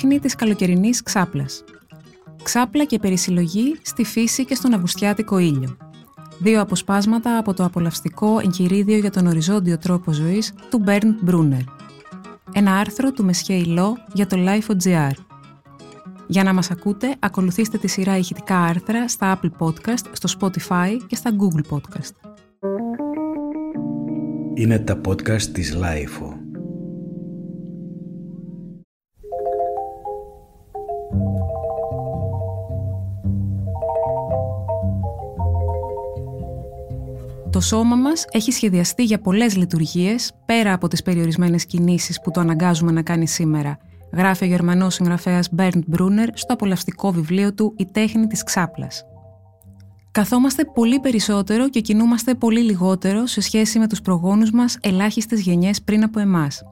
τέχνη της καλοκαιρινής ξάπλας. Ξάπλα και περισυλλογή στη φύση και στον αυγουστιάτικο ήλιο. Δύο αποσπάσματα από το απολαυστικό εγχειρίδιο για τον οριζόντιο τρόπο ζωής του Bernd Brunner. Ένα άρθρο του Μεσχέ για το Life.gr. Για να μας ακούτε, ακολουθήστε τη σειρά ηχητικά άρθρα στα Apple Podcast, στο Spotify και στα Google Podcast. Είναι τα podcast της Life. Το σώμα μας έχει σχεδιαστεί για πολλές λειτουργίες πέρα από τις περιορισμένες κινήσεις που το αναγκάζουμε να κάνει σήμερα, γράφει ο Γερμανός συγγραφέας Bernd Brunner στο απολαυστικό βιβλίο του «Η τέχνη της ξάπλας». Καθόμαστε πολύ περισσότερο και κινούμαστε πολύ λιγότερο σε σχέση με τους προγόνους μας ελάχιστες γενιές πριν από εμάς.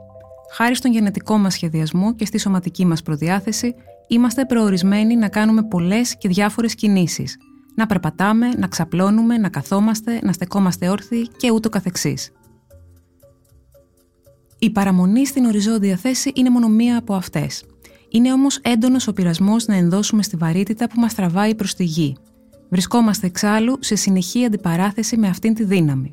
Χάρη στον γενετικό μας σχεδιασμό και στη σωματική μας προδιάθεση, είμαστε προορισμένοι να κάνουμε πολλές και διάφορες κινήσεις – να περπατάμε, να ξαπλώνουμε, να καθόμαστε, να στεκόμαστε όρθιοι και ούτω καθεξής. Η παραμονή στην οριζόντια θέση είναι μόνο μία από αυτές. Είναι όμως έντονος ο πειρασμός να ενδώσουμε στη βαρύτητα που μας τραβάει προς τη γη. Βρισκόμαστε εξάλλου σε συνεχή αντιπαράθεση με αυτήν τη δύναμη.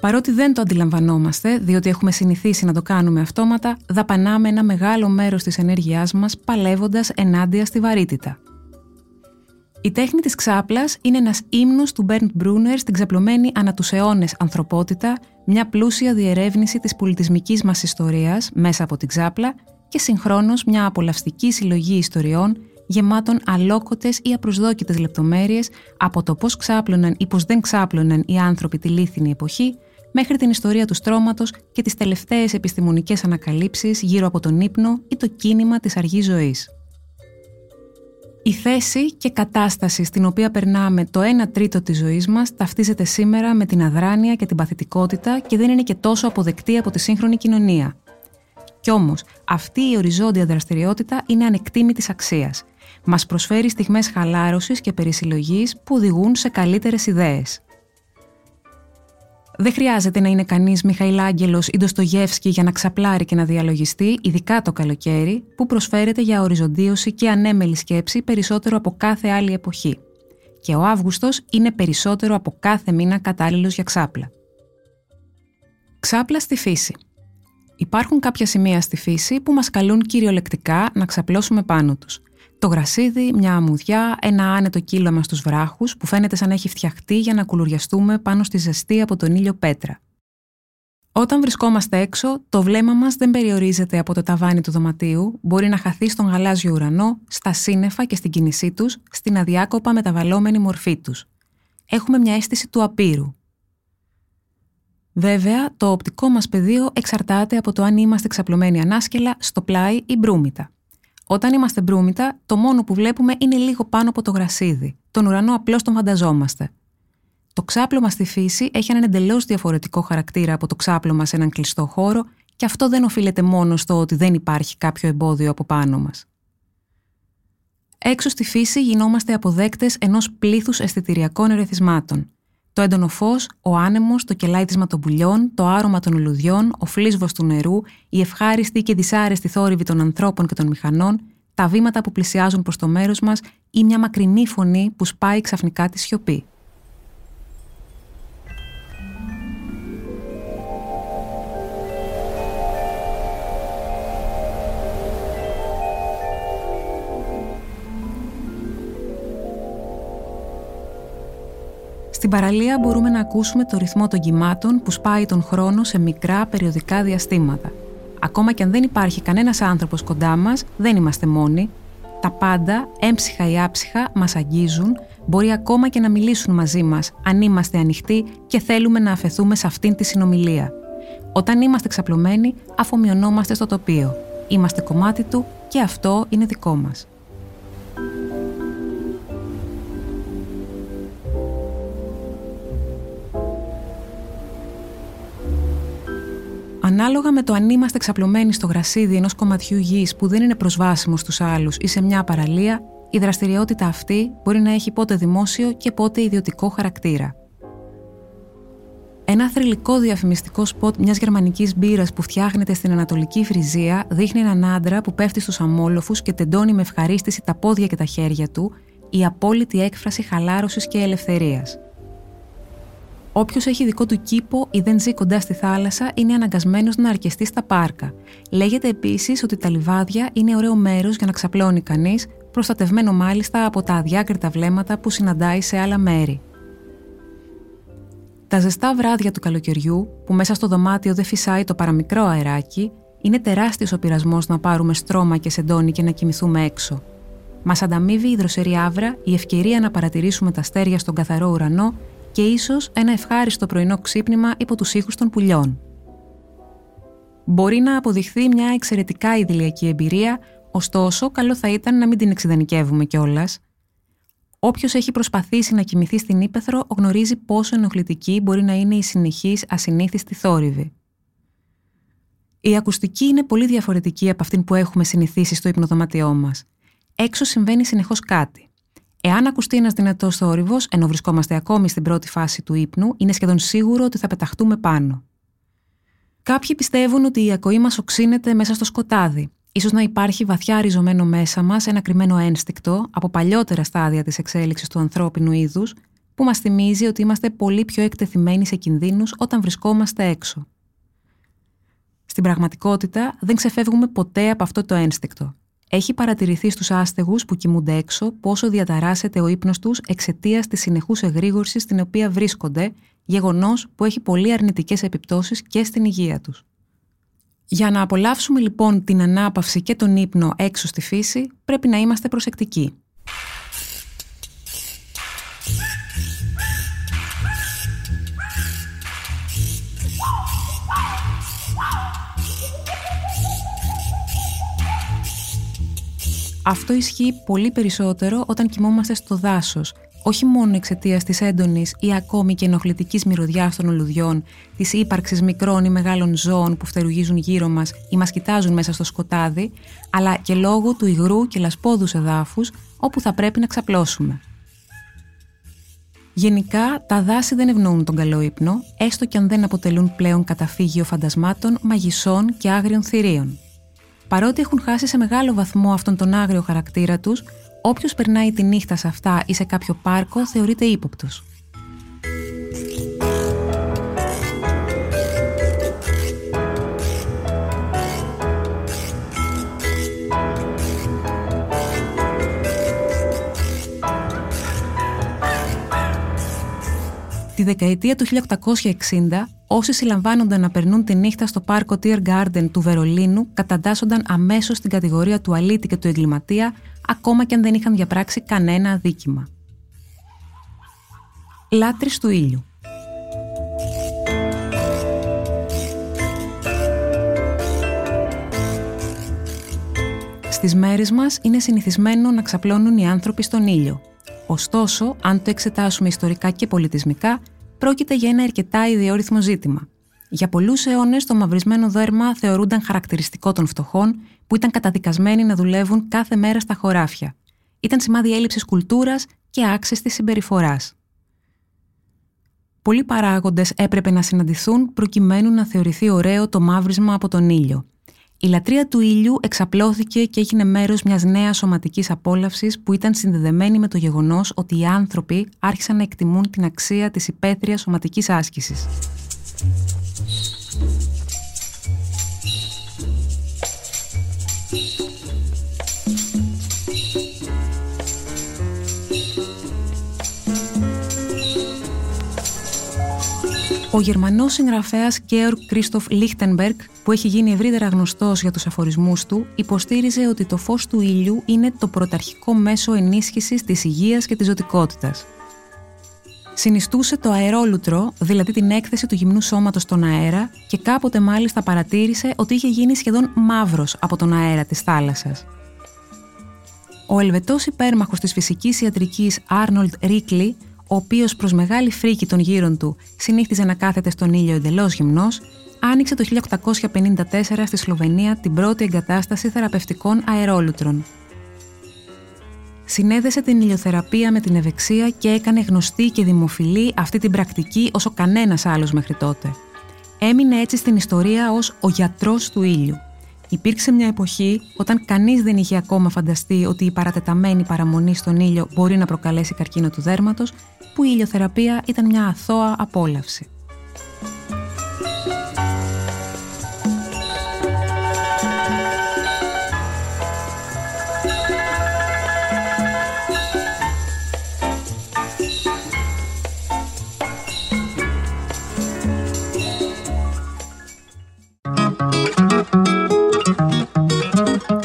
Παρότι δεν το αντιλαμβανόμαστε, διότι έχουμε συνηθίσει να το κάνουμε αυτόματα, δαπανάμε ένα μεγάλο μέρος της ενέργειάς μας παλεύοντας ενάντια στη βαρύτητα. Η τέχνη της ξάπλας είναι ένας ύμνος του Μπέρντ Μπρούνερ στην ξαπλωμένη ανά τους αιώνες ανθρωπότητα, μια πλούσια διερεύνηση της πολιτισμικής μας ιστορίας μέσα από την ξάπλα και συγχρόνως μια απολαυστική συλλογή ιστοριών γεμάτων αλόκοτες ή απροσδόκητες λεπτομέρειες από το πώς ξάπλωναν ή πώς δεν ξάπλωναν οι άνθρωποι τη λίθινη εποχή μέχρι την ιστορία του στρώματος και τις τελευταίες επιστημονικές ανακαλύψεις γύρω από τον ύπνο ή το κίνημα της αργής ζωής. Η θέση και κατάσταση στην οποία περνάμε το 1 τρίτο της ζωής μας ταυτίζεται σήμερα με την αδράνεια και την παθητικότητα και δεν είναι και τόσο αποδεκτή από τη σύγχρονη κοινωνία. Κι όμως, αυτή η οριζόντια δραστηριότητα είναι ανεκτήμητης αξίας. Μας προσφέρει στιγμές χαλάρωσης και περισυλλογής που οδηγούν σε καλύτερες ιδέες. Δεν χρειάζεται να είναι κανείς Μιχαηλάγγελος ή Ντοστογεύσκη για να ξαπλάρει και να διαλογιστεί, ειδικά το καλοκαίρι, που προσφέρεται για οριζοντίωση και ανέμελη σκέψη περισσότερο από κάθε άλλη εποχή. Και ο Αύγουστος είναι περισσότερο από κάθε μήνα κατάλληλος για ξάπλα. Ξάπλα στη φύση. Υπάρχουν κάποια σημεία στη φύση που μας καλούν κυριολεκτικά να ξαπλώσουμε πάνω τους. Το γρασίδι, μια αμμουδιά, ένα άνετο κύλωμα στους βράχους που φαίνεται σαν να έχει φτιαχτεί για να κουλουριαστούμε πάνω στη ζεστή από τον ήλιο πέτρα. Όταν βρισκόμαστε έξω, το βλέμμα μας δεν περιορίζεται από το ταβάνι του δωματίου, μπορεί να χαθεί στον γαλάζιο ουρανό, στα σύννεφα και στην κίνησή τους, στην αδιάκοπα μεταβαλλόμενη μορφή τους. Έχουμε μια αίσθηση του απείρου. Βέβαια, το οπτικό μας πεδίο εξαρτάται από το αν είμαστε ξαπλωμένοι ανάσκελα, στο πλάι ή μπρούμητα. Όταν είμαστε μπρούμητα, το μόνο που βλέπουμε είναι λίγο πάνω από το γρασίδι. Τον ουρανό απλώς τον φανταζόμαστε. Το ξάπλωμα στη φύση έχει έναν εντελώς διαφορετικό χαρακτήρα από το ξάπλωμα σε έναν κλειστό χώρο και αυτό δεν οφείλεται μόνο στο ότι δεν υπάρχει κάποιο εμπόδιο από πάνω μας. Έξω στη φύση γινόμαστε αποδέκτες ενός πλήθους αισθητηριακών ερεθισμάτων. Το έντονο φως, ο άνεμος, το κελάιτισμα των πουλιών, το άρωμα των λουλουδιών, ο φλίσβος του νερού, η ευχάριστη και δυσάρεστη θόρυβη των ανθρώπων και των μηχανών, τα βήματα που πλησιάζουν προς το μέρος μας ή μια μακρινή φωνή που σπάει ξαφνικά τη σιωπή. Στην παραλία μπορούμε να ακούσουμε το ρυθμό των κυμάτων που σπάει τον χρόνο σε μικρά περιοδικά διαστήματα. Ακόμα και αν δεν υπάρχει κανένας άνθρωπος κοντά μας, δεν είμαστε μόνοι. Τα πάντα, έμψυχα ή άψυχα, μας αγγίζουν, μπορεί ακόμα και να μιλήσουν μαζί μας, αν είμαστε ανοιχτοί και θέλουμε να αφαιθούμε σε αυτήν τη συνομιλία. Όταν είμαστε ξαπλωμένοι, αφομοιωνόμαστε στο τοπίο. Είμαστε κομμάτι του και αυτό είναι δικό μας. Ανάλογα με το αν είμαστε ξαπλωμένοι στο γρασίδι ενός κομματιού γης που δεν είναι προσβάσιμο στους άλλους ή σε μια παραλία, η δραστηριότητα αυτή μπορεί να έχει πότε δημόσιο και πότε ιδιωτικό χαρακτήρα. Ένα θρηλυκό διαφημιστικό σποτ μιας γερμανικής μπύρας που φτιάχνεται στην Ανατολική Φριζία δείχνει έναν άντρα που πέφτει στους αμόλοφους και τεντώνει με ευχαρίστηση τα πόδια και τα χέρια του, η απόλυτη έκφραση χαλάρωσης και ελευθερίας. Όποιος έχει δικό του κήπο ή δεν ζει κοντά στη θάλασσα είναι αναγκασμένος να αρκεστεί στα πάρκα. Λέγεται επίσης ότι τα λιβάδια είναι ωραίο μέρος για να ξαπλώνει κανείς, προστατευμένο μάλιστα από τα αδιάκριτα βλέμματα που συναντάει σε άλλα μέρη. Τα ζεστά βράδια του καλοκαιριού, που μέσα στο δωμάτιο δεν φυσάει το παραμικρό αεράκι, είναι τεράστιος ο πειρασμός να πάρουμε στρώμα και σεντόνι και να κοιμηθούμε έξω. Μας ανταμείβει η δροσερή άβρα, η ευκαιρία να παρατηρήσουμε τα αστέρια στον καθαρό ουρανό και ίσως ένα ευχάριστο πρωινό ξύπνημα υπό τους ήχους των πουλιών. Μπορεί να αποδειχθεί μια εξαιρετικά ιδηλιακή εμπειρία, ωστόσο, καλό θα ήταν να μην την εξειδανικεύουμε κιόλας, Όποιος έχει προσπαθήσει να κοιμηθεί στην ύπεθρο γνωρίζει πόσο ενοχλητική μπορεί να είναι η συνεχής ασυνήθιστη θόρυβη. Η ακουστική είναι πολύ διαφορετική από αυτήν που έχουμε συνηθίσει στο υπνοδωμάτιό μας. Έξω συμβαίνει συνεχώς κάτι. Εάν ακουστεί ένας δυνατός θόρυβος, ενώ βρισκόμαστε ακόμη στην πρώτη φάση του ύπνου, είναι σχεδόν σίγουρο ότι θα πεταχτούμε πάνω. Κάποιοι πιστεύουν ότι η ακοή μας οξύνεται μέσα στο σκοτάδι, Ίσως να υπάρχει βαθιά ριζωμένο μέσα μας ένα κρυμμένο ένστικτο από παλιότερα στάδια της εξέλιξης του ανθρώπινου είδους που μας θυμίζει ότι είμαστε πολύ πιο εκτεθειμένοι σε κινδύνους όταν βρισκόμαστε έξω. Στην πραγματικότητα δεν ξεφεύγουμε ποτέ από αυτό το ένστικτο. Έχει παρατηρηθεί στους άστεγους που κοιμούνται έξω πόσο διαταράσσεται ο ύπνος τους εξαιτίας της συνεχούς εγρήγορσης στην οποία βρίσκονται, γεγονός που έχει πολύ αρνητικές επιπτώσεις και στην υγεία τους. Για να απολαύσουμε λοιπόν την ανάπαυση και τον ύπνο έξω στη φύση, πρέπει να είμαστε προσεκτικοί. Αυτό ισχύει πολύ περισσότερο όταν κοιμόμαστε στο δάσος, όχι μόνο εξαιτίας της έντονης ή ακόμη και ενοχλητικής μυρωδιάς των ολουδιών, της ύπαρξης μικρών ή μεγάλων ζώων που φτερουγίζουν γύρω μας ή μας κοιτάζουν μέσα στο σκοτάδι, αλλά και λόγω του υγρού και λασπόδους εδάφους όπου θα πρέπει να ξαπλώσουμε. Γενικά, τα δάση δεν ευνοούν τον καλό ύπνο, έστω και αν δεν αποτελούν πλέον καταφύγιο φαντασμάτων, μαγισσών και άγριων θηρίων. Παρότι έχουν χάσει σε μεγάλο βαθμό αυτόν τον άγριο χαρακτήρα τους, όποιος περνάει τη νύχτα σε αυτά ή σε κάποιο πάρκο θεωρείται ύποπτος. Τη δεκαετία του 1860, όσοι συλλαμβάνονταν να περνούν τη νύχτα στο πάρκο Tier Garden του Βερολίνου καταντάσσονταν αμέσως στην κατηγορία του αλήτη και του εγκληματία ακόμα και αν δεν είχαν διαπράξει κανένα αδίκημα. Λάτρης του ήλιου Στις μέρες μας είναι συνηθισμένο να ξαπλώνουν οι άνθρωποι στον ήλιο. Ωστόσο, αν το εξετάσουμε ιστορικά και πολιτισμικά, πρόκειται για ένα αρκετά ιδιόρυθμο ζήτημα. Για πολλούς αιώνες, το μαυρισμένο δέρμα θεωρούνταν χαρακτηριστικό των φτωχών που ήταν καταδικασμένοι να δουλεύουν κάθε μέρα στα χωράφια. Ήταν σημάδι έλλειψης κουλτούρας και άξιστη συμπεριφοράς. Πολλοί παράγοντες έπρεπε να συναντηθούν προκειμένου να θεωρηθεί ωραίο το μαύρισμα από τον ήλιο. Η λατρεία του ήλιου εξαπλώθηκε και έγινε μέρος μιας νέας σωματικής απόλαυσης που ήταν συνδεδεμένη με το γεγονός ότι οι άνθρωποι άρχισαν να εκτιμούν την αξία της υπαίθριας σωματικής άσκησης. Ο Γερμανός συγγραφέας Georg Christoph Lichtenberg, που έχει γίνει ευρύτερα γνωστός για τους αφορισμούς του, υποστήριζε ότι το φως του ήλιου είναι το πρωταρχικό μέσο ενίσχυσης της υγείας και της ζωτικότητας. Συνιστούσε το αερόλουτρο, δηλαδή την έκθεση του γυμνού σώματος στον αέρα και κάποτε μάλιστα παρατήρησε ότι είχε γίνει σχεδόν μαύρος από τον αέρα της θάλασσας. Ο Ελβετός υπέρμαχος της φυσικής ιατρικής Άρνολτ Ρίκλι ο οποίος προς μεγάλη φρίκη των γύρων του συνήθιζε να κάθεται στον ήλιο εντελώς γυμνός, άνοιξε το 1854 στη Σλοβενία την πρώτη εγκατάσταση θεραπευτικών αερόλουτρων. συνέδεσε την ηλιοθεραπεία με την ευεξία και έκανε γνωστή και δημοφιλή αυτή την πρακτική όσο κανένας άλλος μέχρι τότε. Έμεινε έτσι στην ιστορία ως ο γιατρός του ήλιου. Υπήρξε μια εποχή όταν κανείς δεν είχε ακόμα φανταστεί ότι η παρατεταμένη παραμονή στον ήλιο μπορεί να προκαλέσει καρκίνο του δέρματος, που η ηλιοθεραπεία ήταν μια αθώα απόλαυση.